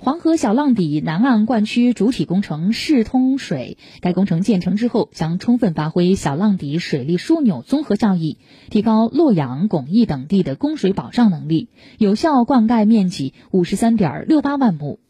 黄河小浪底南岸灌区主体工程试通水，该工程建成之后，将充分发挥小浪底水利枢纽综合效益，提高洛阳、巩义等地的供水保障能力，有效灌溉面积五十三点六八万亩。